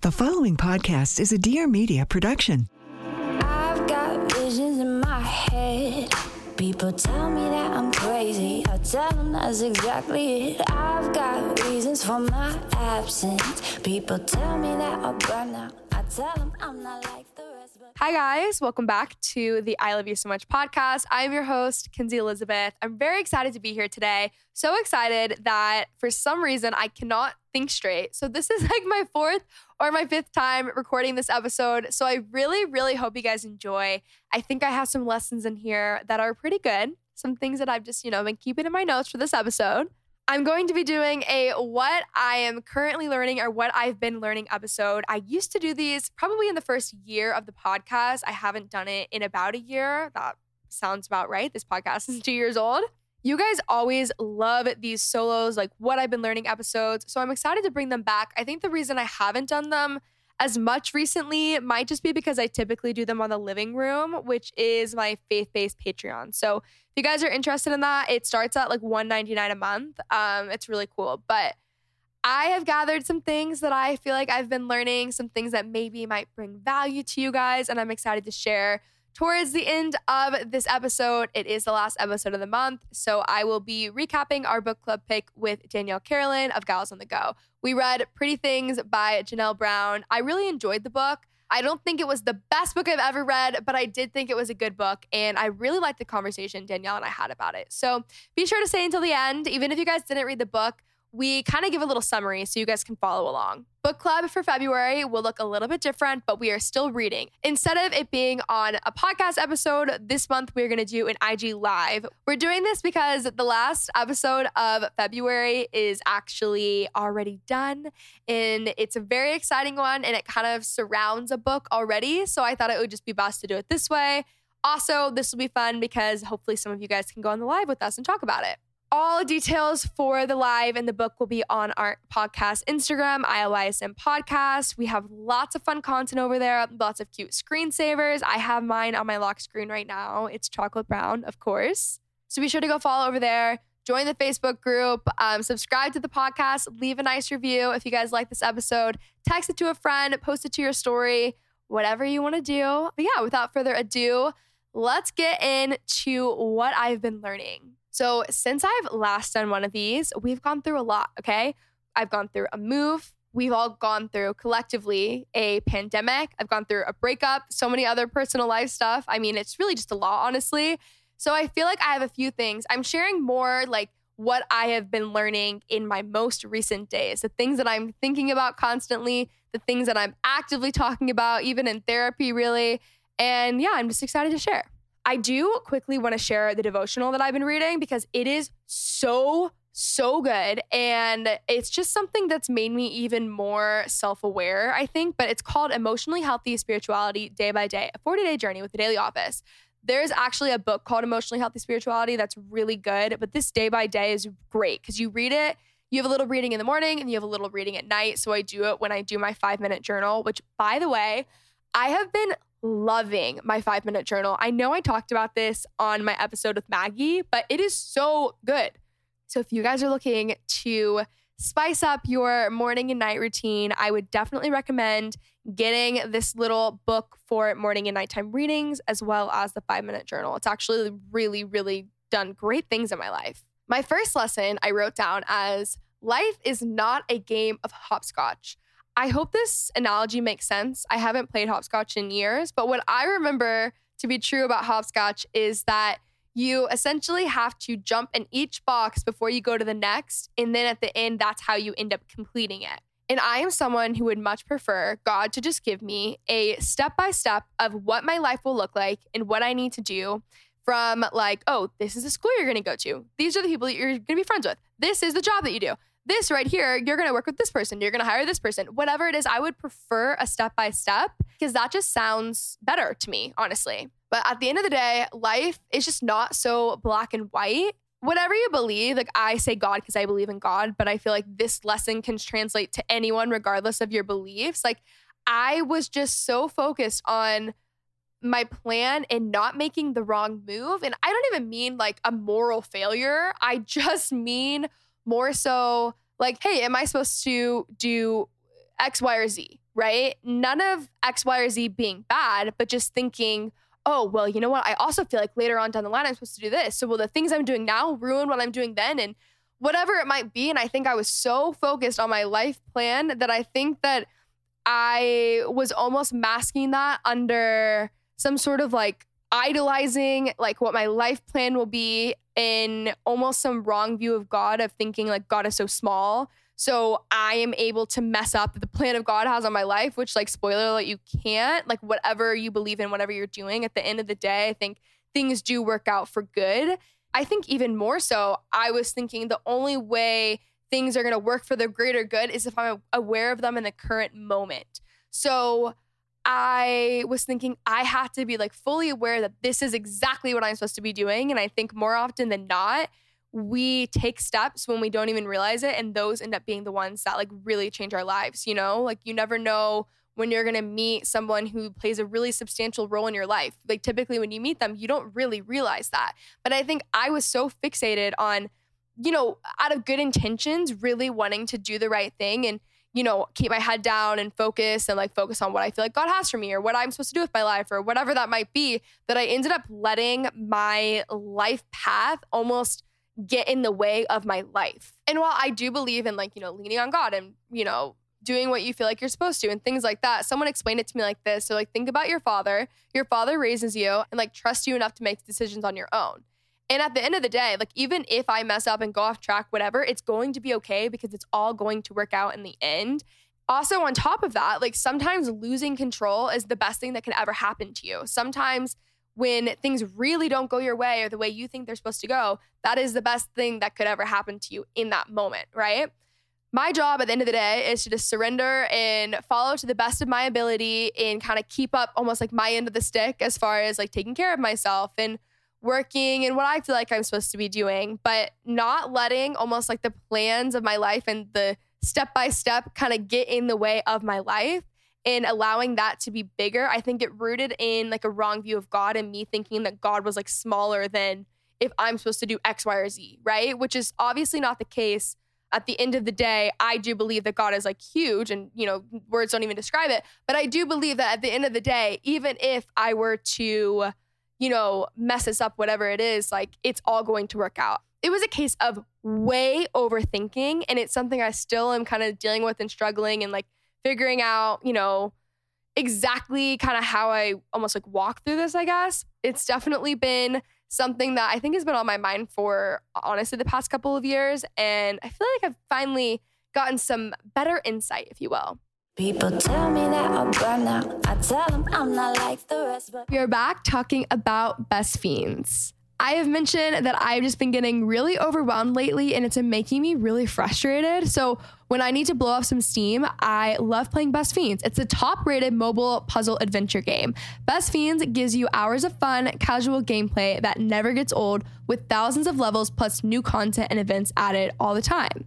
The following podcast is a Dear Media production. I've got visions in my head. People tell me that I'm crazy. Them that's exactly it. I've got reasons for my absence. People tell me that I'll burn out. I tell them I'm not like the rest. But Hi, guys. Welcome back to the I Love You So Much podcast. I'm your host, Kenzie Elizabeth. I'm very excited to be here today. So excited that for some reason I cannot think straight. So, this is like my fourth or my fifth time recording this episode. So, I really, really hope you guys enjoy. I think I have some lessons in here that are pretty good. Some things that I've just, you know, been keeping in my notes for this episode. I'm going to be doing a what I am currently learning or what I've been learning episode. I used to do these probably in the first year of the podcast. I haven't done it in about a year. That sounds about right. This podcast is two years old. You guys always love these solos, like what I've been learning episodes. So I'm excited to bring them back. I think the reason I haven't done them as much recently It might just be because I typically do them on the living room, which is my faith-based Patreon. So if you guys are interested in that, it starts at like $1.99 a month. Um, it's really cool. But I have gathered some things that I feel like I've been learning, some things that maybe might bring value to you guys, and I'm excited to share. Towards the end of this episode, it is the last episode of the month. So I will be recapping our book club pick with Danielle Carolan of Gals on the Go. We read Pretty Things by Janelle Brown. I really enjoyed the book. I don't think it was the best book I've ever read, but I did think it was a good book. And I really liked the conversation Danielle and I had about it. So be sure to stay until the end. Even if you guys didn't read the book, we kind of give a little summary so you guys can follow along. Book club for February will look a little bit different, but we are still reading. Instead of it being on a podcast episode, this month we're going to do an IG live. We're doing this because the last episode of February is actually already done and it's a very exciting one and it kind of surrounds a book already. So I thought it would just be best to do it this way. Also, this will be fun because hopefully some of you guys can go on the live with us and talk about it. All details for the live and the book will be on our podcast Instagram, ILYSM Podcast. We have lots of fun content over there, lots of cute screensavers. I have mine on my lock screen right now. It's chocolate brown, of course. So be sure to go follow over there. Join the Facebook group, um, subscribe to the podcast, leave a nice review if you guys like this episode. Text it to a friend, post it to your story, whatever you want to do. But yeah, without further ado, let's get into what I've been learning. So, since I've last done one of these, we've gone through a lot, okay? I've gone through a move. We've all gone through collectively a pandemic. I've gone through a breakup, so many other personal life stuff. I mean, it's really just a lot, honestly. So, I feel like I have a few things. I'm sharing more like what I have been learning in my most recent days, the things that I'm thinking about constantly, the things that I'm actively talking about, even in therapy, really. And yeah, I'm just excited to share. I do quickly want to share the devotional that I've been reading because it is so, so good. And it's just something that's made me even more self aware, I think. But it's called Emotionally Healthy Spirituality Day by Day, a 40 day journey with the Daily Office. There's actually a book called Emotionally Healthy Spirituality that's really good. But this day by day is great because you read it. You have a little reading in the morning and you have a little reading at night. So I do it when I do my five minute journal, which, by the way, I have been loving my five minute journal. I know I talked about this on my episode with Maggie, but it is so good. So if you guys are looking to spice up your morning and night routine, I would definitely recommend getting this little book for morning and nighttime readings, as well as the five minute journal. It's actually really, really done great things in my life. My first lesson I wrote down as life is not a game of hopscotch. I hope this analogy makes sense. I haven't played hopscotch in years, but what I remember to be true about hopscotch is that you essentially have to jump in each box before you go to the next. And then at the end, that's how you end up completing it. And I am someone who would much prefer God to just give me a step by step of what my life will look like and what I need to do from like, oh, this is the school you're going to go to. These are the people that you're going to be friends with. This is the job that you do. This right here, you're going to work with this person. You're going to hire this person. Whatever it is, I would prefer a step by step because that just sounds better to me, honestly. But at the end of the day, life is just not so black and white. Whatever you believe, like I say God because I believe in God, but I feel like this lesson can translate to anyone regardless of your beliefs. Like I was just so focused on my plan and not making the wrong move. And I don't even mean like a moral failure. I just mean more so like, hey, am I supposed to do X, Y, or Z? Right? None of X, Y, or Z being bad, but just thinking, oh, well, you know what? I also feel like later on down the line, I'm supposed to do this. So will the things I'm doing now ruin what I'm doing then? And whatever it might be. And I think I was so focused on my life plan that I think that I was almost masking that under some sort of like idolizing like what my life plan will be in almost some wrong view of God of thinking like God is so small so I am able to mess up the plan of God has on my life, which like spoiler alert, you can't. Like whatever you believe in, whatever you're doing, at the end of the day, I think things do work out for good. I think even more so, I was thinking the only way things are gonna work for the greater good is if I'm aware of them in the current moment. So I was thinking I have to be like fully aware that this is exactly what I'm supposed to be doing. And I think more often than not, we take steps when we don't even realize it and those end up being the ones that like really change our lives you know like you never know when you're to meet someone who plays a really substantial role in your life like typically when you meet them you don't really realize that but i think i was so fixated on you know out of good intentions really wanting to do the right thing and you know keep my head down and focus and like focus on what i feel like god has for me or what i'm supposed to do with my life or whatever that might be that i ended up letting my life path almost get in the way of my life. And while I do believe in like, you know, leaning on God and, you know, doing what you feel like you're supposed to and things like that. Someone explained it to me like this. So like think about your father. Your father raises you and like trust you enough to make decisions on your own. And at the end of the day, like even if I mess up and go off track, whatever, it's going to be okay because it's all going to work out in the end. Also, on top of that, like sometimes losing control is the best thing that can ever happen to you. Sometimes when things really don't go your way or the way you think they're supposed to go, that is the best thing that could ever happen to you in that moment, right? My job at the end of the day is to just surrender and follow to the best of my ability and kind of keep up almost like my end of the stick as far as like taking care of myself and working and what I feel like I'm supposed to be doing, but not letting almost like the plans of my life and the step by step kind of get in the way of my life and allowing that to be bigger, I think it rooted in like a wrong view of God and me thinking that God was like smaller than if I'm supposed to do X, Y, or Z, right? Which is obviously not the case. At the end of the day, I do believe that God is like huge and, you know, words don't even describe it. But I do believe that at the end of the day, even if I were to, you know, mess this up, whatever it is, like it's all going to work out. It was a case of way overthinking. And it's something I still am kind of dealing with and struggling and like figuring out, you know, exactly kind of how I almost like walk through this, I guess. It's definitely been something that I think has been on my mind for honestly the past couple of years. And I feel like I've finally gotten some better insight, if you will. People tell me that I'm burn out. I tell them I'm not like the rest, but we are back talking about best fiends. I have mentioned that I've just been getting really overwhelmed lately and it's making me really frustrated. So, when I need to blow off some steam, I love playing Best Fiends. It's a top rated mobile puzzle adventure game. Best Fiends gives you hours of fun, casual gameplay that never gets old with thousands of levels plus new content and events added all the time.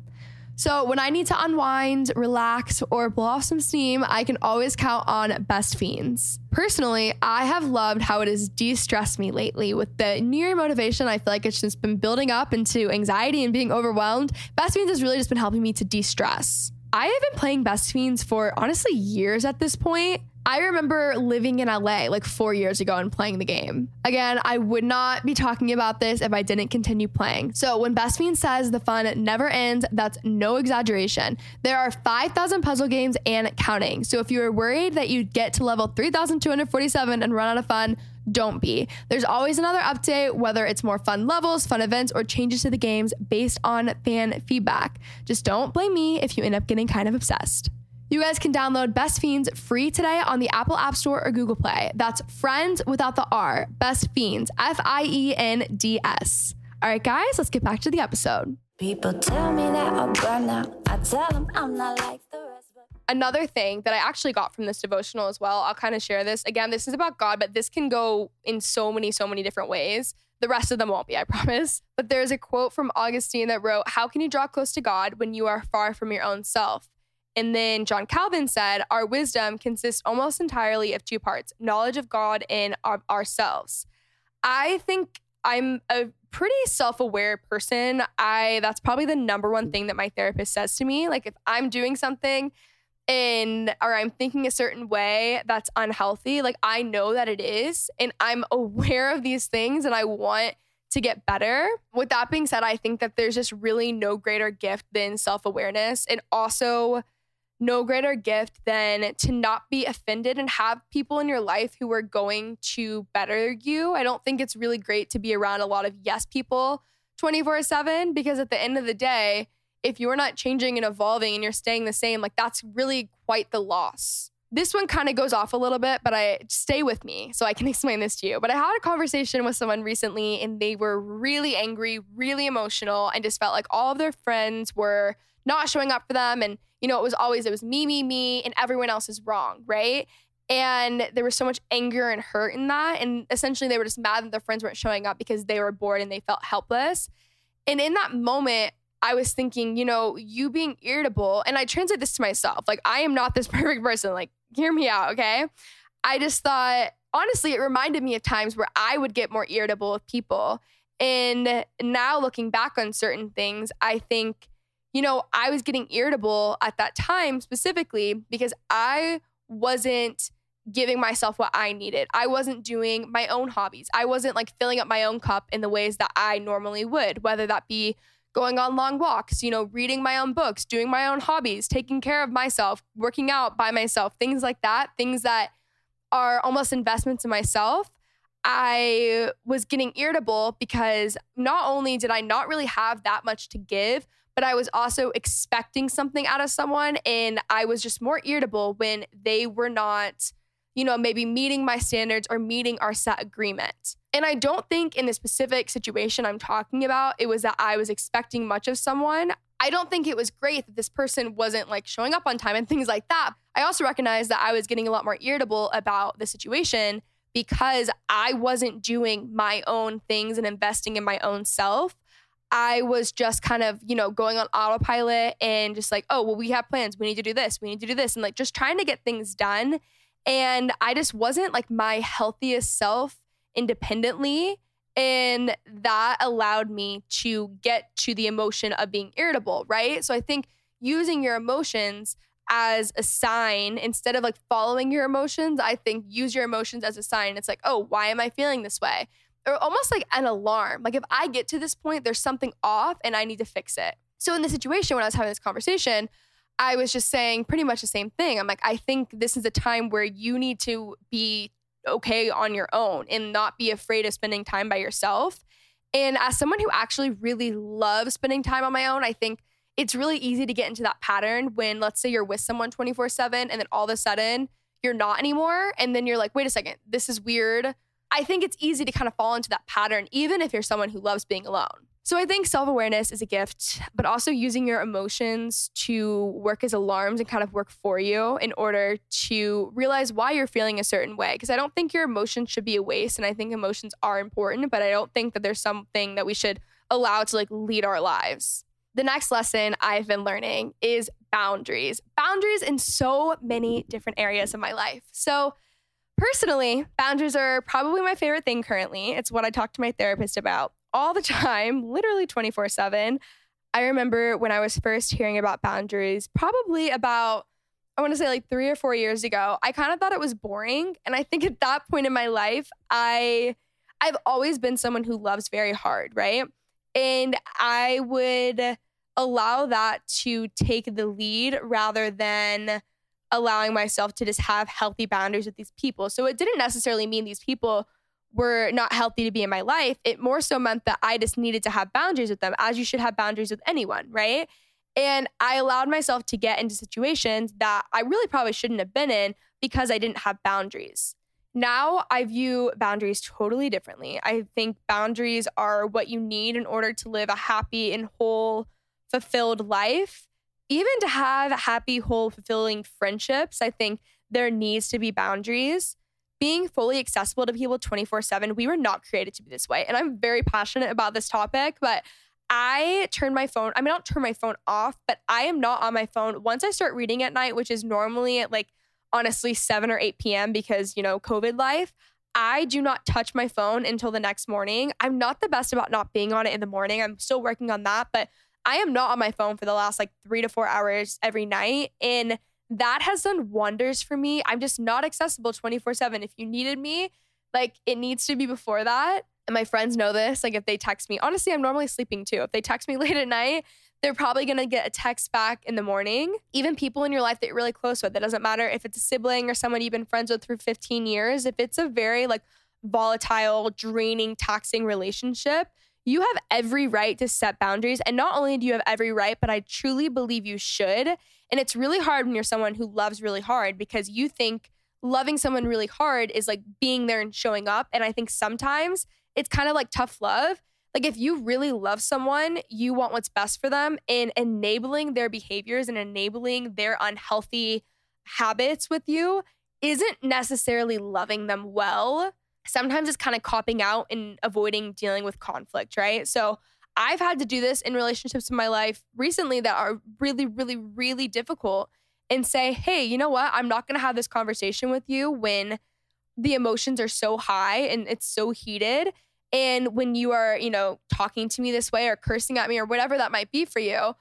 So when I need to unwind, relax, or blow off some steam, I can always count on Best Fiends. Personally, I have loved how it has de stressed me lately with the New Year motivation. I feel like it's just been building up into anxiety and being overwhelmed. Best Fiends has really just been helping me to de stress. I have been playing Best Fiends for honestly years at this point. I remember living in LA like four years ago and playing the game. Again, I would not be talking about this if I didn't continue playing. So, when Best Fiends says the fun never ends, that's no exaggeration. There are 5,000 puzzle games and counting. So, if you are worried that you'd get to level 3,247 and run out of fun, don't be. There's always another update, whether it's more fun levels, fun events, or changes to the games based on fan feedback. Just don't blame me if you end up getting kind of obsessed. You guys can download Best Fiends free today on the Apple App Store or Google Play. That's Friends without the R. Best Fiends, F I E N D S. All right, guys, let's get back to the episode. People tell me that I'll burn out. I tell them I'm not like the rest. But Another thing that I actually got from this devotional as well, I'll kind of share this. Again, this is about God, but this can go in so many, so many different ways. The rest of them won't be, I promise. But there's a quote from Augustine that wrote, How can you draw close to God when you are far from your own self? And then John Calvin said, Our wisdom consists almost entirely of two parts knowledge of God and of ourselves. I think I'm a pretty self-aware person. I that's probably the number one thing that my therapist says to me. Like if I'm doing something and or I'm thinking a certain way that's unhealthy, like I know that it is and I'm aware of these things and I want to get better. With that being said, I think that there's just really no greater gift than self-awareness and also no greater gift than to not be offended and have people in your life who are going to better you. I don't think it's really great to be around a lot of yes people 24 7 because at the end of the day, if you're not changing and evolving and you're staying the same, like that's really quite the loss. This one kind of goes off a little bit, but I stay with me so I can explain this to you. But I had a conversation with someone recently and they were really angry, really emotional, and just felt like all of their friends were not showing up for them. And, you know, it was always, it was me, me, me, and everyone else is wrong, right? And there was so much anger and hurt in that. And essentially, they were just mad that their friends weren't showing up because they were bored and they felt helpless. And in that moment, I was thinking, you know, you being irritable, and I translate this to myself. Like, I am not this perfect person. Like, hear me out, okay? I just thought, honestly, it reminded me of times where I would get more irritable with people. And now looking back on certain things, I think, you know, I was getting irritable at that time specifically because I wasn't giving myself what I needed. I wasn't doing my own hobbies. I wasn't like filling up my own cup in the ways that I normally would, whether that be going on long walks, you know, reading my own books, doing my own hobbies, taking care of myself, working out by myself, things like that, things that are almost investments in myself. I was getting irritable because not only did I not really have that much to give, but I was also expecting something out of someone. And I was just more irritable when they were not, you know, maybe meeting my standards or meeting our set agreement. And I don't think in the specific situation I'm talking about, it was that I was expecting much of someone. I don't think it was great that this person wasn't like showing up on time and things like that. I also recognized that I was getting a lot more irritable about the situation because I wasn't doing my own things and investing in my own self. I was just kind of, you know, going on autopilot and just like, oh, well, we have plans. We need to do this. We need to do this. And like just trying to get things done. And I just wasn't like my healthiest self independently. And that allowed me to get to the emotion of being irritable, right? So I think using your emotions as a sign instead of like following your emotions, I think use your emotions as a sign. It's like, oh, why am I feeling this way? Or almost like an alarm. Like if I get to this point, there's something off and I need to fix it. So in the situation when I was having this conversation, I was just saying pretty much the same thing. I'm like, I think this is a time where you need to be okay on your own and not be afraid of spending time by yourself. And as someone who actually really loves spending time on my own, I think it's really easy to get into that pattern when, let's say, you're with someone 24 7 and then all of a sudden you're not anymore. And then you're like, wait a second, this is weird. I think it's easy to kind of fall into that pattern, even if you're someone who loves being alone. So I think self awareness is a gift, but also using your emotions to work as alarms and kind of work for you in order to realize why you're feeling a certain way. Because I don't think your emotions should be a waste. And I think emotions are important, but I don't think that there's something that we should allow to like lead our lives. The next lesson I've been learning is boundaries. Boundaries in so many different areas of my life. So, personally, boundaries are probably my favorite thing currently. It's what I talk to my therapist about all the time, literally 24 7. I remember when I was first hearing about boundaries, probably about, I want to say like three or four years ago, I kind of thought it was boring. And I think at that point in my life, I, I've always been someone who loves very hard, right? And I would allow that to take the lead rather than allowing myself to just have healthy boundaries with these people. So it didn't necessarily mean these people were not healthy to be in my life. It more so meant that I just needed to have boundaries with them, as you should have boundaries with anyone, right? And I allowed myself to get into situations that I really probably shouldn't have been in because I didn't have boundaries. Now I view boundaries totally differently. I think boundaries are what you need in order to live a happy and whole, fulfilled life. Even to have happy, whole, fulfilling friendships, I think there needs to be boundaries being fully accessible to people 24 7, we were not created to be this way. And I'm very passionate about this topic, but I turn my phone, I mean, I don't turn my phone off, but I am not on my phone once I start reading at night, which is normally at like honestly 7 or 8 p.m. because, you know, COVID life. I do not touch my phone until the next morning. I'm not the best about not being on it in the morning. I'm still working on that, but I am not on my phone for the last like three to four hours every night. And that has done wonders for me. I'm just not accessible 24 7. If you needed me, like it needs to be before that. And my friends know this. Like if they text me, honestly, I'm normally sleeping too. If they text me late at night, they're probably gonna get a text back in the morning. Even people in your life that you're really close with, it doesn't matter if it's a sibling or someone you've been friends with for 15 years. If it's a very like volatile, draining, taxing relationship, you have every right to set boundaries. And not only do you have every right, but I truly believe you should. And it's really hard when you're someone who loves really hard because you think loving someone really hard is like being there and showing up. And I think sometimes it's kind of like tough love. Like if you really love someone, you want what's best for them and enabling their behaviors and enabling their unhealthy habits with you isn't necessarily loving them well sometimes it's kind of copping out and avoiding dealing with conflict, right? So I've had to do this in relationships in my life recently that are really, really, really difficult and say, hey, you know what? I'm not going to have this conversation with you when the emotions are so high and it's so heated. And when you are, you know, talking to me this way or cursing at me or whatever that might be for you,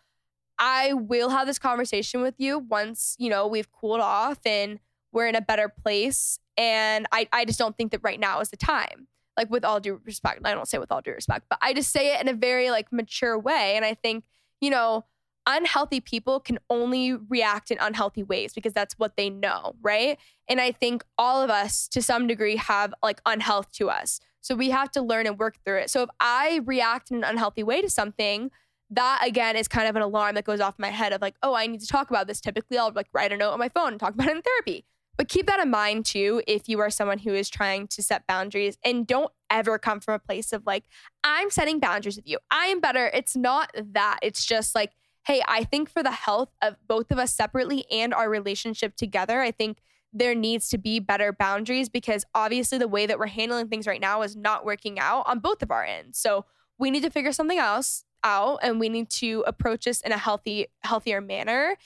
I will have this conversation with you once, you know, we've cooled off and we're in a better place. And I, I just don't think that right now is the time. Like with all due respect, I don't say with all due respect, but I just say it in a very like mature way. And I think, you know, unhealthy people can only react in unhealthy ways because that's what they know, right? And I think all of us to some degree have like unhealth to us. So we have to learn and work through it. So if I react in an unhealthy way to something, that again is kind of an alarm that goes off my head of like, oh, I need to talk about this. Typically, I'll like write a note on my phone and talk about it in therapy. But keep that in mind too if you are someone who is trying to set boundaries and don't ever come from a place of like, I'm setting boundaries with you. I am better. It's not that. It's just like, hey, I think for the health of both of us separately and our relationship together, I think there needs to be better boundaries because obviously the way that we're handling things right now is not working out on both of our ends. So we need to figure something else out and we need to approach this in a healthy healthier manner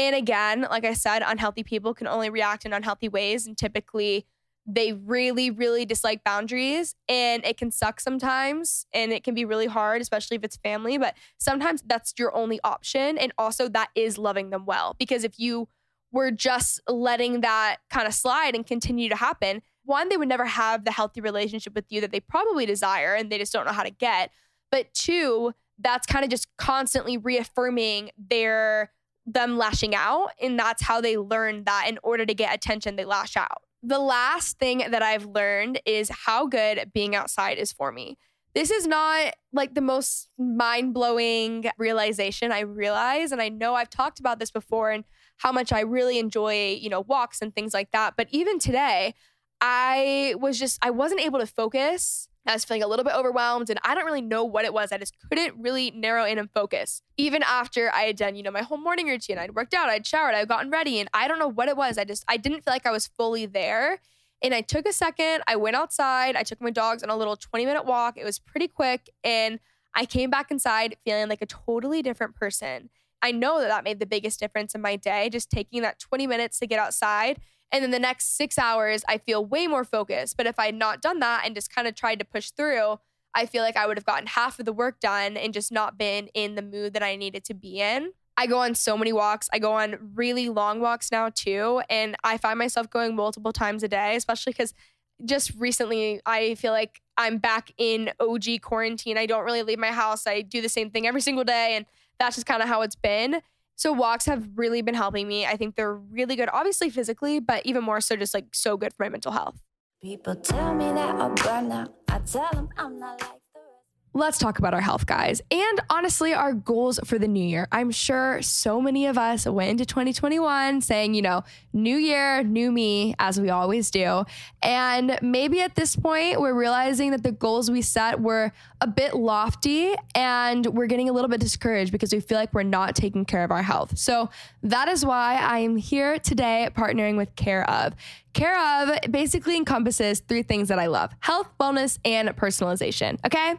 and again, like I said, unhealthy people can only react in unhealthy ways. And typically, they really, really dislike boundaries. And it can suck sometimes. And it can be really hard, especially if it's family. But sometimes that's your only option. And also, that is loving them well. Because if you were just letting that kind of slide and continue to happen, one, they would never have the healthy relationship with you that they probably desire and they just don't know how to get. But two, that's kind of just constantly reaffirming their them lashing out. And that's how they learn that in order to get attention, they lash out. The last thing that I've learned is how good being outside is for me. This is not like the most mind blowing realization I realize. And I know I've talked about this before and how much I really enjoy, you know, walks and things like that. But even today, I was just, I wasn't able to focus I was feeling a little bit overwhelmed and I don't really know what it was. I just couldn't really narrow in and focus. Even after I had done, you know, my whole morning routine, I'd worked out, I'd showered, I'd gotten ready, and I don't know what it was. I just, I didn't feel like I was fully there. And I took a second, I went outside, I took my dogs on a little 20 minute walk. It was pretty quick. And I came back inside feeling like a totally different person. I know that that made the biggest difference in my day, just taking that 20 minutes to get outside and then the next six hours, I feel way more focused. But if I had not done that and just kind of tried to push through, I feel like I would have gotten half of the work done and just not been in the mood that I needed to be in. I go on so many walks. I go on really long walks now too. And I find myself going multiple times a day, especially because just recently I feel like I'm back in OG quarantine. I don't really leave my house. I do the same thing every single day. And that's just kind of how it's been. So walks have really been helping me. I think they're really good, obviously physically, but even more so just like so good for my mental health. People tell me that I'll burn out. I tell them I'm not like. Let's talk about our health, guys, and honestly, our goals for the new year. I'm sure so many of us went into 2021 saying, you know, new year, new me, as we always do. And maybe at this point, we're realizing that the goals we set were a bit lofty and we're getting a little bit discouraged because we feel like we're not taking care of our health. So that is why I am here today partnering with Care of. Care of basically encompasses three things that I love health, wellness, and personalization. Okay?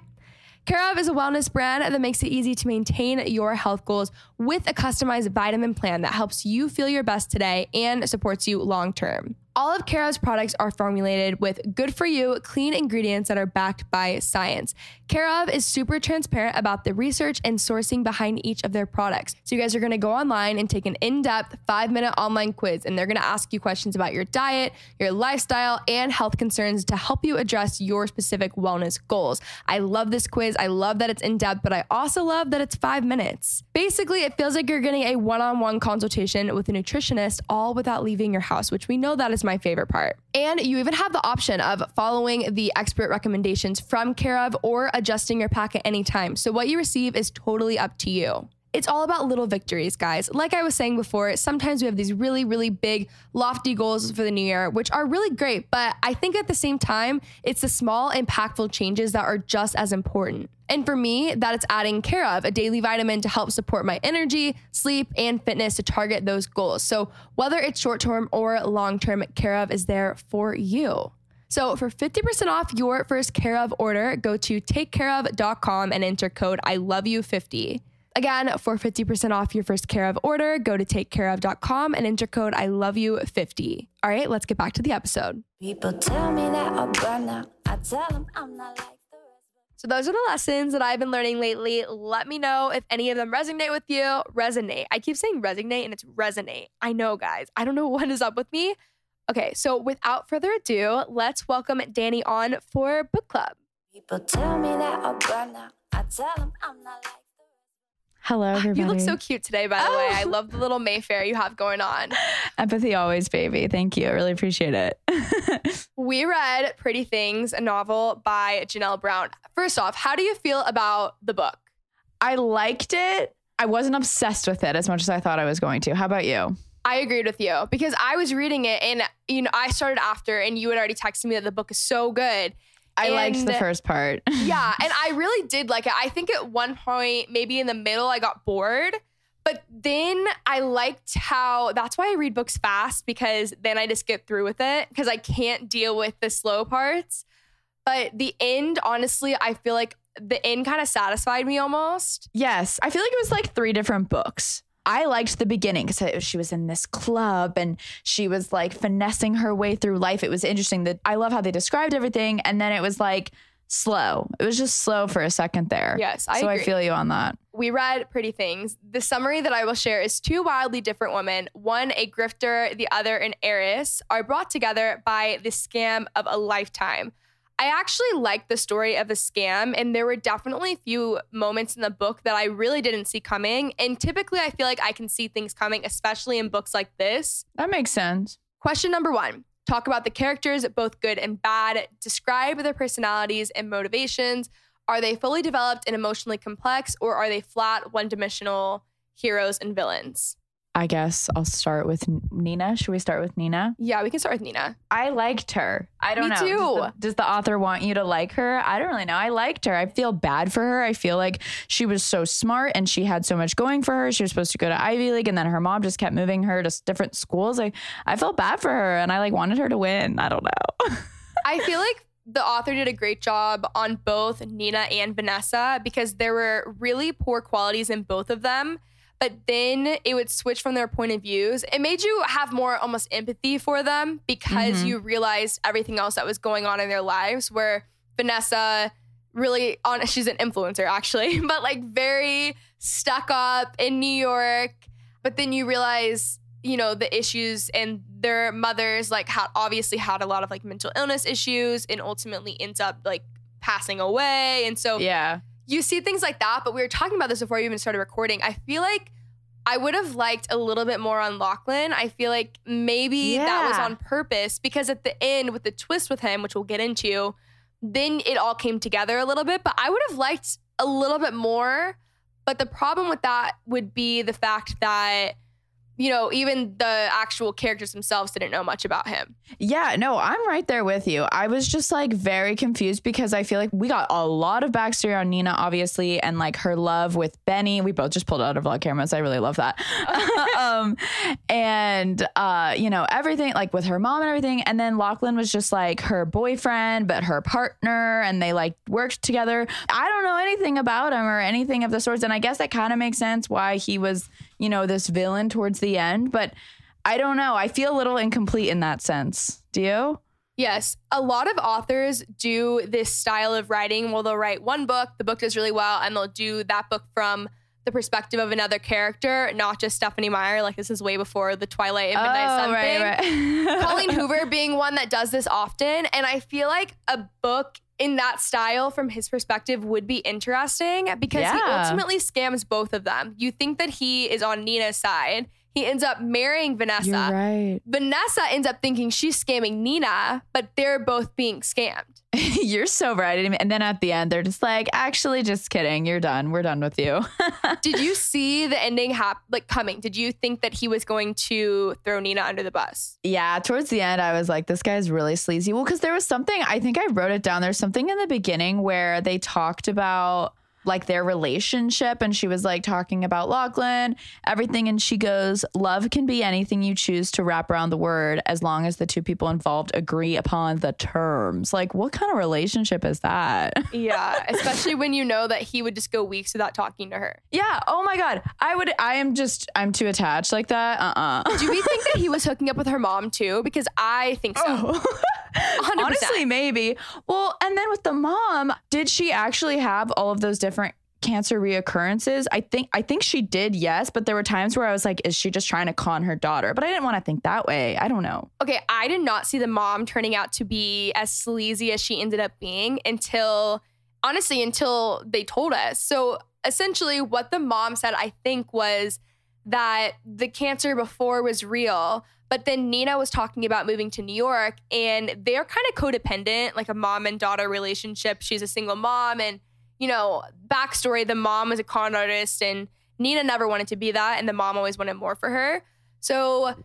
Care of is a wellness brand that makes it easy to maintain your health goals with a customized vitamin plan that helps you feel your best today and supports you long term. All of Care of's products are formulated with good for you, clean ingredients that are backed by science. Care of is super transparent about the research and sourcing behind each of their products. So, you guys are gonna go online and take an in depth five minute online quiz, and they're gonna ask you questions about your diet, your lifestyle, and health concerns to help you address your specific wellness goals. I love this quiz. I love that it's in depth, but I also love that it's five minutes. Basically, it feels like you're getting a one on one consultation with a nutritionist, all without leaving your house, which we know that is my favorite part. And you even have the option of following the expert recommendations from Care of or adjusting your pack at any time. So what you receive is totally up to you. It's all about little victories, guys. Like I was saying before, sometimes we have these really, really big, lofty goals for the new year, which are really great. But I think at the same time, it's the small, impactful changes that are just as important. And for me, that it's adding care of a daily vitamin to help support my energy, sleep, and fitness to target those goals. So whether it's short term or long term, care of is there for you. So for 50% off your first care of order, go to takecareof.com and enter code I love you 50. Again, for 50% off your first care of order, go to takecareof.com and enter code I love you 50. All right, let's get back to the episode. People tell me that I'll burn out. I tell them I'm not like. So those are the lessons that I've been learning lately. Let me know if any of them resonate with you. Resonate. I keep saying resonate and it's resonate. I know, guys. I don't know what is up with me. Okay, so without further ado, let's welcome Danny on for book club. People tell me that I'll burn out. I tell them I'm not like. Hello, everybody. You look so cute today, by the way. Oh. I love the little Mayfair you have going on. Empathy always, baby. Thank you. I really appreciate it. We read Pretty Things, a novel by Janelle Brown. First off, how do you feel about the book? I liked it. I wasn't obsessed with it as much as I thought I was going to. How about you? I agreed with you because I was reading it and you know I started after and you had already texted me that the book is so good. I liked the first part. Yeah, and I really did like it. I think at one point, maybe in the middle, I got bored. But then I liked how that's why I read books fast because then I just get through with it because I can't deal with the slow parts. But the end, honestly, I feel like the end kind of satisfied me almost. yes, I feel like it was like three different books. I liked the beginning because she was in this club and she was like finessing her way through life. It was interesting that I love how they described everything. And then it was like slow. It was just slow for a second there. Yes, I so I agree. feel you on that. we read Pretty Things. The summary that I will share is two wildly different women, one a grifter, the other an heiress, are brought together by the scam of a lifetime. I actually liked the story of the scam, and there were definitely a few moments in the book that I really didn't see coming. And typically, I feel like I can see things coming, especially in books like this. That makes sense. Question number one talk about the characters, both good and bad. Describe their personalities and motivations. Are they fully developed and emotionally complex, or are they flat, one dimensional heroes and villains? I guess I'll start with Nina. Should we start with Nina? Yeah, we can start with Nina. I liked her. I don't Me know. too. Does the, does the author want you to like her? I don't really know. I liked her. I feel bad for her. I feel like she was so smart and she had so much going for her. She was supposed to go to Ivy League and then her mom just kept moving her to different schools. Like I felt bad for her and I like wanted her to win. I don't know. I feel like the author did a great job on both Nina and Vanessa because there were really poor qualities in both of them. But then it would switch from their point of views. It made you have more almost empathy for them because Mhm. you realized everything else that was going on in their lives. Where Vanessa really on she's an influencer actually, but like very stuck up in New York. But then you realize, you know, the issues and their mothers like had obviously had a lot of like mental illness issues and ultimately ends up like passing away. And so Yeah. You see things like that, but we were talking about this before we even started recording. I feel like I would have liked a little bit more on Lachlan. I feel like maybe that was on purpose because at the end with the twist with him, which we'll get into, then it all came together a little bit. But I would have liked a little bit more. But the problem with that would be the fact that, you know, even the actual characters themselves didn't know much about him. Yeah, no, I'm right there with you. I was just like very confused because I feel like we got a lot of backstory on Nina, obviously, and like her love with Benny. We both just pulled out of vlog cameras. I really love that. um, and uh, you know, everything like with her mom and everything. And then Lachlan was just like her boyfriend, but her partner, and they like worked together. I don't know anything about him or anything of the sorts. And I guess that kind of makes sense why he was, you know, this villain towards the end. But I don't know. I feel a little incomplete in that sense. Do you? Yes, a lot of authors do this style of writing. Well, they'll write one book, the book does really well, and they'll do that book from the perspective of another character, not just Stephanie Meyer. Like this is way before the Twilight and Midnight Sun thing. right. Colleen Hoover being one that does this often, and I feel like a book in that style from his perspective would be interesting because he ultimately scams both of them. You think that he is on Nina's side. He ends up marrying Vanessa. You're right. Vanessa ends up thinking she's scamming Nina, but they're both being scammed. You're so right. And then at the end, they're just like, actually, just kidding. You're done. We're done with you. Did you see the ending hap- like coming? Did you think that he was going to throw Nina under the bus? yeah. Towards the end, I was like, this guy's really sleazy. Well, because there was something, I think I wrote it down. There's something in the beginning where they talked about like their relationship and she was like talking about Lachlan, everything. And she goes, Love can be anything you choose to wrap around the word as long as the two people involved agree upon the terms. Like, what kind of relationship is that? Yeah, especially when you know that he would just go weeks without talking to her. Yeah. Oh my God. I would, I am just, I'm too attached like that. Uh uh Do we think that he was hooking up with her mom too? Because I think so. 100%. Honestly, maybe. Well, and then with the mom, did she actually have all of those different cancer reoccurrences? I think I think she did, yes, but there were times where I was like, is she just trying to con her daughter? But I didn't want to think that way. I don't know. Okay, I did not see the mom turning out to be as sleazy as she ended up being until, honestly, until they told us. So essentially, what the mom said, I think, was that the cancer before was real. But then Nina was talking about moving to New York, and they're kind of codependent, like a mom and daughter relationship. She's a single mom, and you know, backstory: the mom was a con artist, and Nina never wanted to be that, and the mom always wanted more for her. So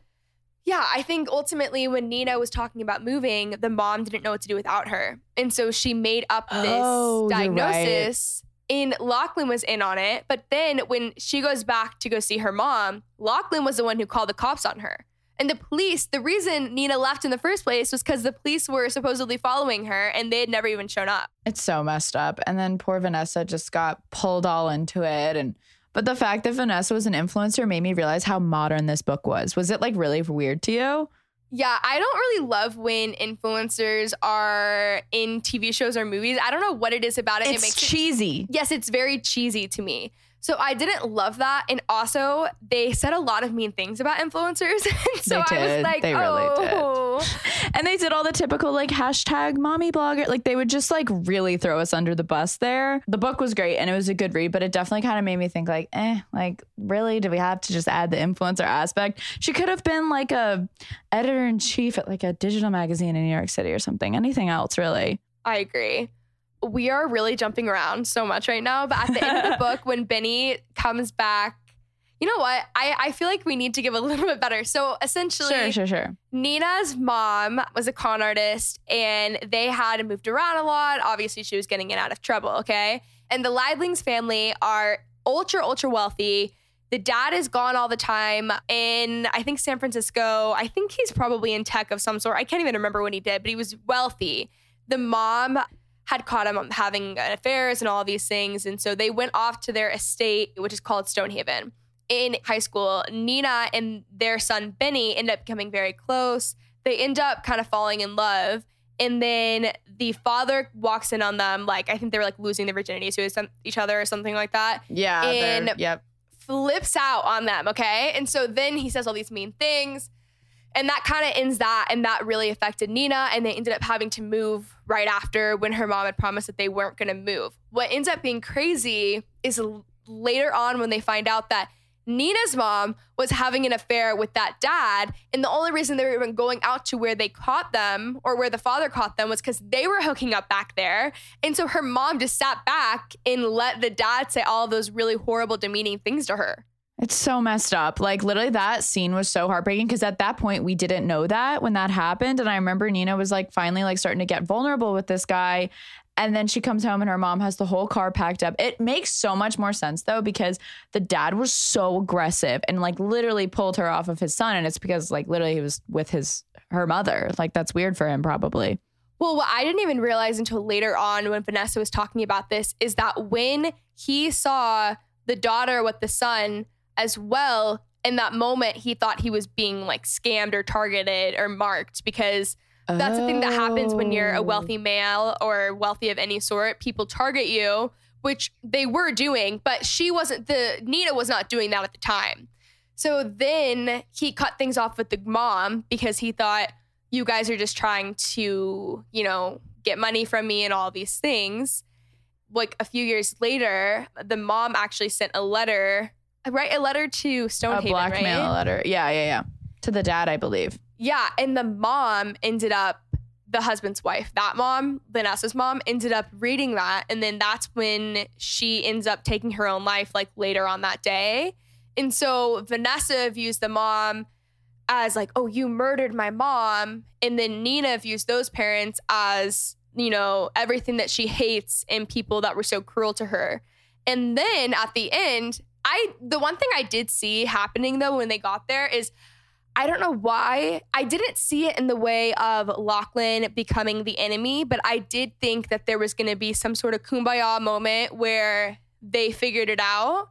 yeah, I think ultimately when Nina was talking about moving, the mom didn't know what to do without her. And so she made up this Oh, diagnosis. And Lachlan was in on it. But then when she goes back to go see her mom, Lachlan was the one who called the cops on her. And the police, the reason Nina left in the first place was because the police were supposedly following her and they had never even shown up. It's so messed up. And then poor Vanessa just got pulled all into it. And but the fact that Vanessa was an influencer made me realize how modern this book was. Was it like really weird to you? Yeah, I don't really love when influencers are in TV shows or movies. I don't know what it is about it. it It's makes it cheesy. yes, it's very cheesy to me. So I didn't love that. And also, they said a lot of mean things about influencers. And so They I was did. like, They really did. oh. And they did all the typical like hashtag mommy blogger. Like they would just like really throw us under the bus there. The book was great and it was a good read, but it definitely kind of made me think like, eh, like really, do we have to just add the influencer aspect? She could have been like a editor in chief at like a digital magazine in New York City or something. Anything else really? I agree. We are really jumping around so much right now. But at the end of the book, when Benny comes back, you know what? I, I feel like we need to give a little bit better. So essentially, Sure, sure, sure. Nina's mom was a con artist and they had moved around a lot. Obviously, she was getting in out of trouble, okay? And the Lieblings family are ultra, ultra wealthy. The dad is gone all the time in, I think, San Francisco. I think he's probably in tech of some sort. I can't even remember what he did, but he was wealthy. The mom had caught him having affairs and all these things. And so they went off to their estate, which is called Stonehaven in high school, Nina and their son Benny end up becoming very close. They end up kind of falling in love. And then the father walks in on them, like I think they were like losing their virginity to each other or something like that. Yeah. And- yep. Flips out on them, okay? And so then he says all these mean things. And that kind of ends that. And that really affected Nina. And they ended up having to move right after when her mom had promised that they weren't going to move. What ends up being crazy is later on when they find out that Nina's mom was having an affair with that dad. And the only reason they were even going out to where they caught them or where the father caught them was because they were hooking up back there. And so her mom just sat back and let the dad say all those really horrible, demeaning things to her. It's so messed up. Like literally that scene was so heartbreaking because at that point we didn't know that when that happened. And I remember Nina was like finally like starting to get vulnerable with this guy. And then she comes home and her mom has the whole car packed up. It makes so much more sense though, because the dad was so aggressive and like literally pulled her off of his son. And it's because like literally he was with his her mother. Like that's weird for him, probably. Well, what I didn't even realize until later on when Vanessa was talking about this is that when he saw the daughter with the son as well, in that moment, he thought he was being like scammed or targeted or marked because that's the thing that happens when you're a Oh. wealthy male or wealthy of any sort. People target you, which they were doing, but she wasn't, the Nina was not doing that at the time. So then he cut things off with the mom because he thought, you guys are just trying to, you know, get money from me and all these things. Like a few years later, the mom actually sent a letter, right? A letter to Stonehaven, A blackmail right? letter. Yeah, yeah, yeah. To the dad, I believe. Yeah, and the mom ended up the husband's wife, that mom, Vanessa's mom, ended up reading that. And then that's when she ends up taking her own life, like later on that day. And so Vanessa views the mom as like, oh, you murdered my mom. And then Nina views those parents as, you know, everything that she hates and people that were so cruel to her. And then at the end, I, the one thing I did see happening though when they got there is I don't know why. I didn't see it in the way of Lachlan becoming the enemy, but I did think that there was going to be some sort of kumbaya moment where they figured it out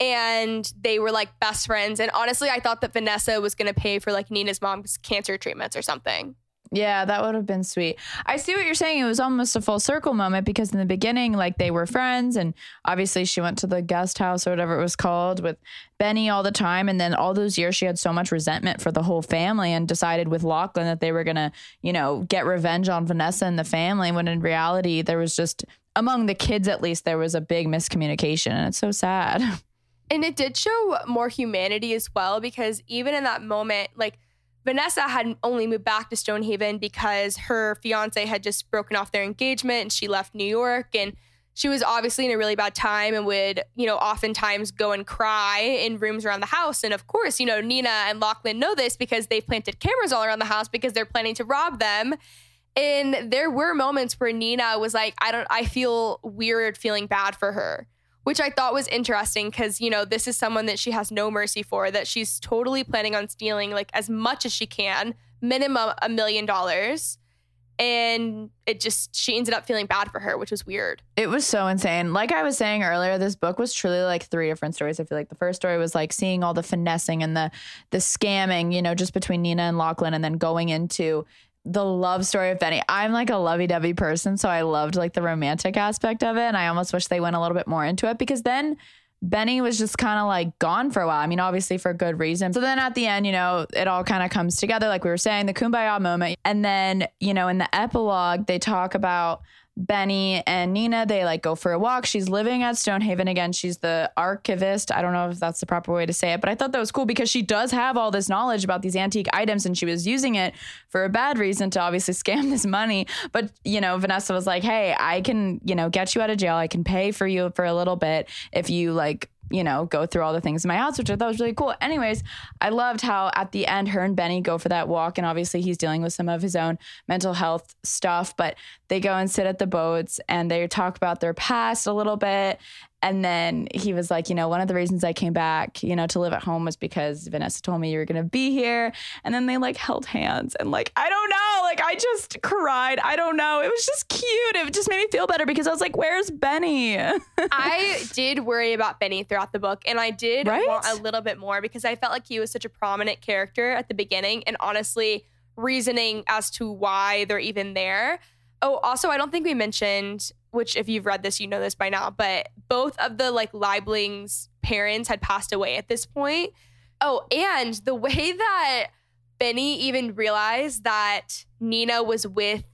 and they were like best friends. And honestly, I thought that Vanessa was going to pay for like Nina's mom's cancer treatments or something. Yeah, that would have been sweet. I see what you're saying. It was almost a full circle moment because in the beginning, like they were friends, and obviously she went to the guest house or whatever it was called with Benny all the time. And then all those years, she had so much resentment for the whole family and decided with Lachlan that they were going to, you know, get revenge on Vanessa and the family. When in reality, there was just, among the kids at least, there was a big miscommunication. And it's so sad. And it did show more humanity as well because even in that moment, like Vanessa had only moved back to Stonehaven because her fiance had just broken off their engagement and she left New York and she was obviously in a really bad time and would, you know, oftentimes go and cry in rooms around the house. And of course, you know, Nina and Lachlan know this because they've planted cameras all around the house because they're planning to rob them. And there were moments where Nina was like, I don't, I feel weird feeling bad for her, which I thought was interesting because, you know, this is someone that she has no mercy for, that she's totally planning on stealing like as much as she can, minimum a million dollars. And it just, she ended up feeling bad for her, which was weird. It was so insane. Like I was saying earlier, this book was truly like three different stories. I feel like the first story was like seeing all the finessing and the the scamming, you know, just between Nina and Lachlan, and then going into the love story of Benny. I'm like a lovey-dovey person, so I loved like the romantic aspect of it, and I almost wish they went a little bit more into it because then Benny was just kind of like gone for a while. I mean, obviously for good reason. So then at the end, you know, it all kind of comes together, like we were saying, the kumbaya moment. And then, you know, in the epilogue, they talk about Benny and Nina. They like go for a walk. She's living at Stonehaven again. She's the archivist. I don't know if that's the proper way to say it, but I thought that was cool because she does have all this knowledge about these antique items and she was using it for a bad reason to obviously scam this money. But, you know, Vanessa was like, hey, I can, you know, get you out of jail. I can pay for you for a little bit if you like you know, go through all the things in my house, which I thought was really cool. Anyways, I loved how at the end, her and Benny go for that walk. And obviously, he's dealing with some of his own mental health stuff, but they go and sit at the boats and they talk about their past a little bit. And then he was like, you know, one of the reasons I came back, you know, to live at home was because Vanessa told me you were going to be here. And then they like held hands and like, I don't know, like I just cried. I don't know. It was just cute. It just made me feel better because I was like, where's Benny? I did worry about Benny throughout the book, and I did Right? want a little bit more because I felt like he was such a prominent character at the beginning. And honestly, reasoning as to why they're even there. Oh, also, I don't think we mentioned, which if you've read this, you know this by now, but both of the like Liebling's parents had passed away at this point. Oh, and the way that Benny even realized that Nina was with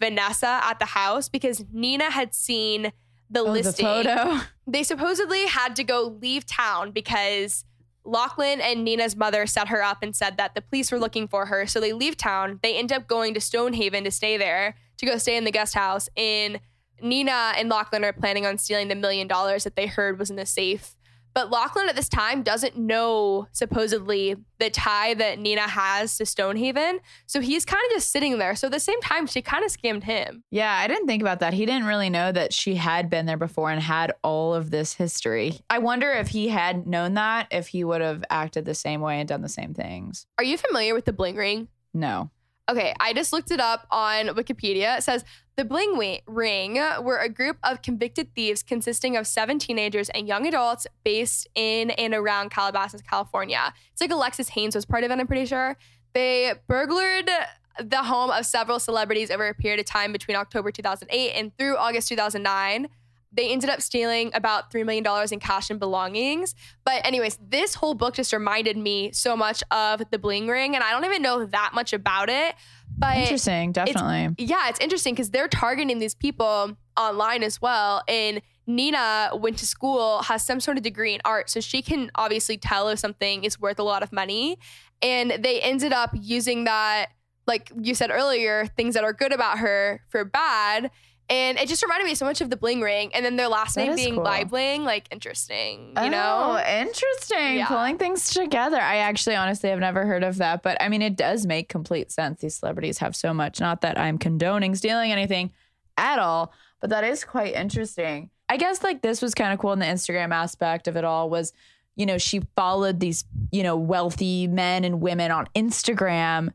Vanessa at the house because Nina had seen the Oh, the listing. photo. They supposedly had to go leave town because Lachlan and Nina's mother set her up and said that the police were looking for her. So they leave town. They end up going to Stonehaven to stay there, to go stay in the guest house. And Nina and Lachlan are planning on stealing the million dollars that they heard was in the safe. But Lachlan at this time doesn't know, supposedly, the tie that Nina has to Stonehaven. So he's kind of just sitting there. So at the same time, she kind of scammed him. Yeah, I didn't think about that. He didn't really know that she had been there before and had all of this history. I wonder if he had known that, if he would have acted the same way and done the same things. Are you familiar with the bling ring? No. Okay, I just looked it up on Wikipedia. It says the Bling Ring were a group of convicted thieves consisting of seven teenagers and young adults based in and around Calabasas, California. It's like Alexis Haynes was part of it, I'm pretty sure. They burglared the home of several celebrities over a period of time between October 2008 and through August 2009. They ended up stealing about $3 million in cash and belongings. But, anyways, this whole book just reminded me so much of the Bling Ring, and I don't even know that much about it. But Interesting, definitely. yeah, it's interesting because they're targeting these people online as well. And Nina went to school, has some sort of degree in art, so she can obviously tell if something is worth a lot of money. And they ended up using that, like you said earlier, things that are good about her for bad. And it just reminded me so much of the bling ring. And then their last That name being cool. Liebling, like interesting, you oh, know? interesting. Yeah. Pulling things together. I actually honestly have never heard of that, but I mean, it does make complete sense. These celebrities have so much. Not that I'm condoning stealing anything at all, but that is quite interesting. I guess like this was kind of cool in the Instagram aspect of it all was, you know, she followed these, you know, wealthy men and women on Instagram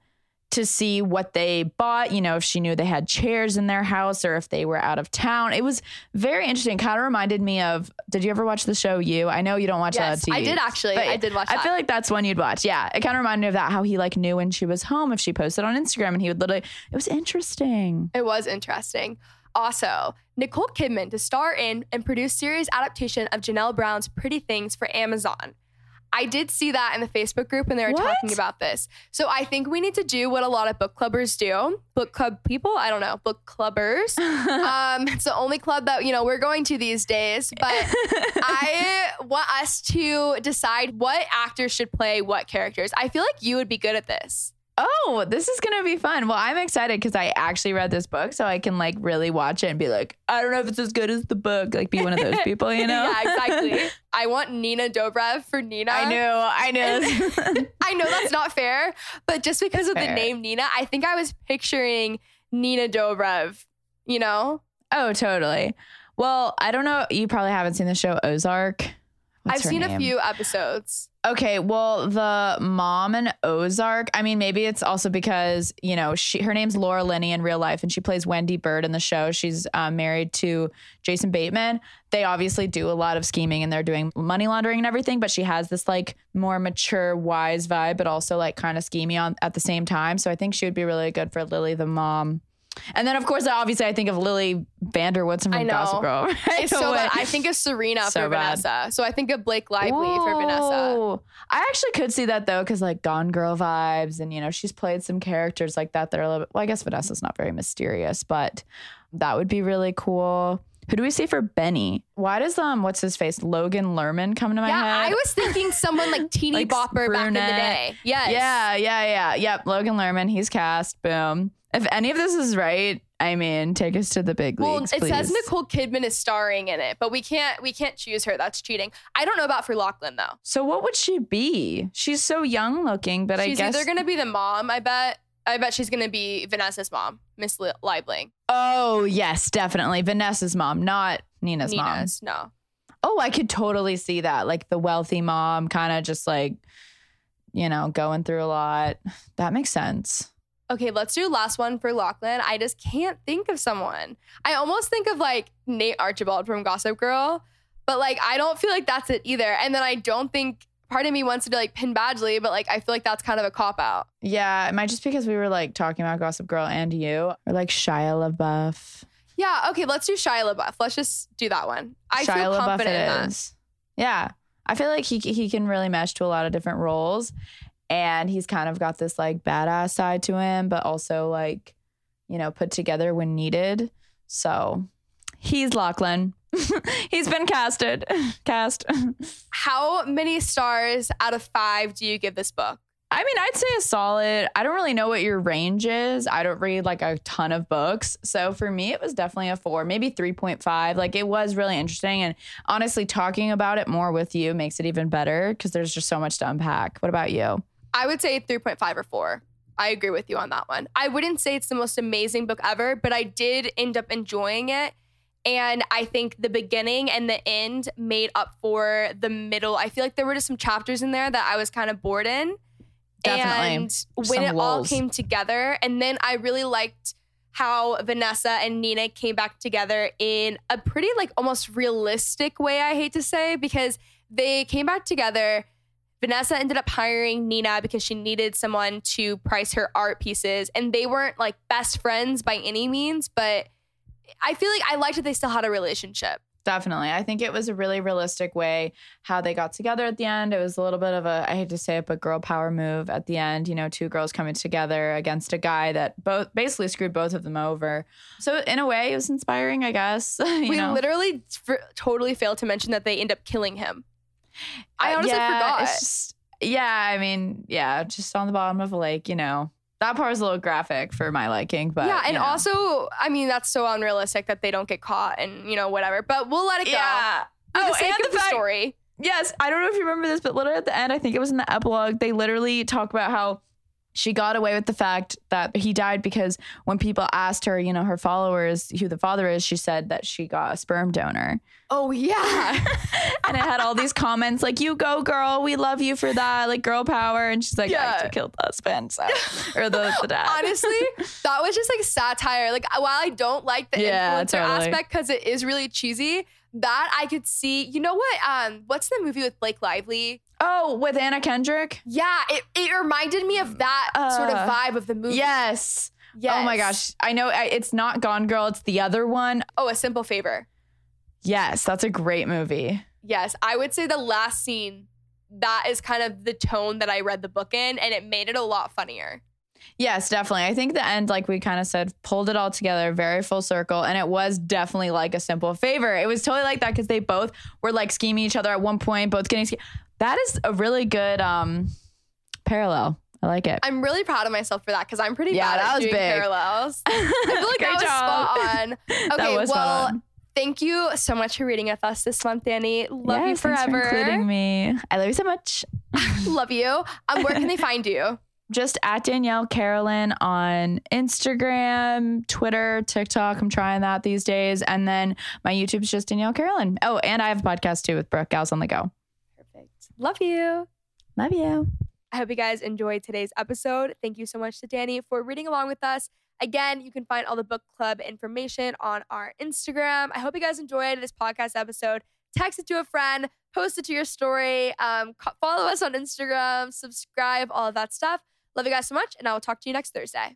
to see what they bought, you know, if she knew they had chairs in their house or if they were out of town. It was very interesting. Kind of reminded me of did you ever watch the show You? I know you don't watch uh, Yes, a lot of TV. I did actually. I did watch I feel like that's one you'd watch. Yeah. It kind of reminded me of that how he like knew when she was home if she posted on Instagram and he would literally it was interesting. It was interesting. Also, Nicole Kidman to star in and produce series adaptation of Janelle Brown's Pretty Things for Amazon. I did see that in the Facebook group when they were What? talking about this. So I think we need to do what a lot of book clubbers do. Book club people, I don't know, book clubbers. um, it's the only club that you know we're going to these days. But I want us to decide what actors should play what characters. I feel like you would be good at this. Oh, this is gonna be fun. Well, I'm excited because I actually read this book, so I can like really watch it and be like, I don't know if it's as good as the book. Like, be one of those people, you know? yeah, exactly. I want Nina Dobrev for Nina. I knew, I knew. I know that's not fair, but just because of the name Nina, I think I was picturing Nina Dobrev, you know? oh, totally. Well, I don't know. You probably haven't seen the show Ozark. What's I've seen a few episodes. Okay, well, the mom in Ozark. I mean, maybe it's also because you know she her name's Laura Linney in real life, and she plays Wendy Byrde in the show. She's um, married to Jason Bateman. They obviously do a lot of scheming, and they're doing money laundering and everything. But she has this like more mature, wise vibe, but also like kind of schemy on at the same time. So I think she would be really good for Lily, the mom. And then, of course, obviously, I think of Lily van der Woodsen from. Gossip Girl. right so. I think of Serena So for bad. Vanessa. So I think of Blake Lively for Vanessa. I actually could see that though, because like Gone Girl vibes, and you know, she's played some characters like that that are a little bit. Well, I guess Vanessa's not very mysterious, but that would be really cool. Who do we see for Benny? Why does um, what's his face, Logan Lerman, come to my Yeah, head? I was thinking someone like Teeny Like Bopper back in the day. Yes. Yeah, yeah, yeah, yep. Logan Lerman, he's cast. Boom. If any of this is right, I mean, take us to the big Well, leagues, Well, it says. Nicole Kidman is starring in it, but we can't we can't choose her. That's cheating. I don't know about for Lachlan though. So what would she be? She's so young looking, but I guess. she's either gonna be the mom. I bet. I bet she's gonna be Vanessa's mom, Miss Li- Liebling. Oh yes, definitely Vanessa's mom, not Nina's, mom. No. Oh, I could totally see that. Like the wealthy mom, kind of just like, you know, going through a lot. That makes sense. Okay, let's do last one for Lachlan. I just can't think of someone. I almost think of like Nate Archibald from Gossip Girl, but like I don't feel like that's it either. And then I don't think part of me wants to be like Penn Badgley, but like I feel like that's kind of a cop out. Yeah, it might just because we were like talking about Gossip Girl and you, or like Shia LaBeouf. Yeah, okay, let's do Shia LaBeouf. Let's just do that one. I Shia feel LaBeouf confident in that. Yeah, I feel like he he can really mesh to a lot of different roles, and he's kind of got this like badass side to him, but also like you know put together when needed. So he's Lachlan. he's been casted. Cast. How many stars out of five do you give this book? I mean, I'd say a solid. I don't really know what your range is. I don't read like a ton of books. So for me, it was definitely a four, maybe 3.5. Like it was really interesting. And honestly, talking about it more with you makes it even better because there's just so much to unpack. What about you? I would say 3.5 or 4. I agree with you on that one. I wouldn't say it's the most amazing book ever, but I did end up enjoying it. And I think the beginning and the end made up for the middle. I feel like there were just some chapters in there that I was kind of bored in. Definitely. And when Some it all came together, and then I really liked how Vanessa and Nina came back together in a pretty like almost realistic way, I hate to say, because they came back together. Vanessa ended up hiring Nina because she needed someone to price her art pieces. And they weren't like best friends by any means, but I feel like I liked that they still had a relationship. Definitely. I think it was a really realistic way how they got together at the end. It was a little bit of a, I hate to say it, but girl power move at the end. You know, two girls coming together against a guy that both basically screwed both of them over. So, in a way, it was inspiring, I guess. we know? literally f- totally failed to mention that they end up killing him. I Uh, honestly yeah, forgot. It's just, yeah, I mean, yeah, just on the bottom of a lake, you know. That part was a little graphic for my liking, but yeah, and you know. also, I mean, that's so unrealistic that they don't get caught and you know whatever. But we'll let it go. yeah. For the sake and of the fact- story. Yes, I don't know if you remember this, but literally at the end, I think it was in the epilogue, they literally talk about how she got away with the fact that he died because when people asked her, you know, her followers who the father is, she said that she got a sperm donor. Oh yeah. and it had all these comments like, you go, girl, we love you for that, like girl power. And she's like, I Yeah. actually killed the husband, so, or the, the dad. Honestly, that was just like satire. Like while I don't like the Yeah, influencer totally. aspect because it is really cheesy, that I could see. You know what? Um, what's the movie with Blake Lively? Oh, with Anna Kendrick? Yeah, it, it reminded me of that sort of Uh, vibe of the movie. Yes. Oh my gosh. I know it's not Gone Girl, it's the other one. Oh, a simple favor. Yes, that's a great movie. Yes, I would say the last scene. That is kind of the tone that I read the book in, and it made it a lot funnier. Yes, definitely. I think the end, like we kind of said, pulled it all together very full circle. And it was definitely like a simple favor. It was totally like that because they both were like scheming each other at one point, both getting ske- That is a really good um parallel. I like it. I'm really proud of myself for that because I'm pretty Yeah, bad that at was doing big. parallels. I feel like Great that was job. spot on. Okay, was spot well, on. thank you so much for reading with us this month, Danny. Love you Yes, for forever. including me. I love you so much. Love you. Um, where can they find you? Just at Danielle Carolan on Instagram, Twitter, TikTok. I'm trying that these days. And then my YouTube's just Danielle Carolan. Oh, and I have a podcast too with Brooke, Gals on the Go. Love you. Love you. I hope you guys enjoyed today's episode. Thank you so much to Danny for reading along with us. Again, you can find all the book club information on our Instagram. I hope you guys enjoyed this podcast episode. Text it to a friend, post it to your story, um, follow us on Instagram, subscribe, all of that stuff. Love you guys so much, and I will talk to you next Thursday.